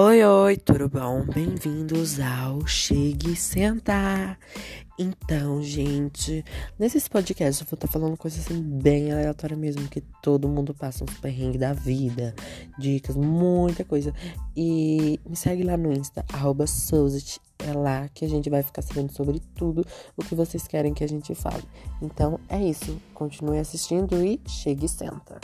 Oi, oi, tudo bom? Bem-vindos ao Chegue e Senta. Então, gente, nesses podcast eu vou estar falando coisas assim bem aleatórias mesmo, que todo mundo passa um perrengue da vida, dicas, muita coisa. E me segue lá no Insta, arroba é lá que a gente vai ficar sabendo sobre tudo o que vocês querem que a gente fale. Então é isso, continue assistindo e chegue e senta.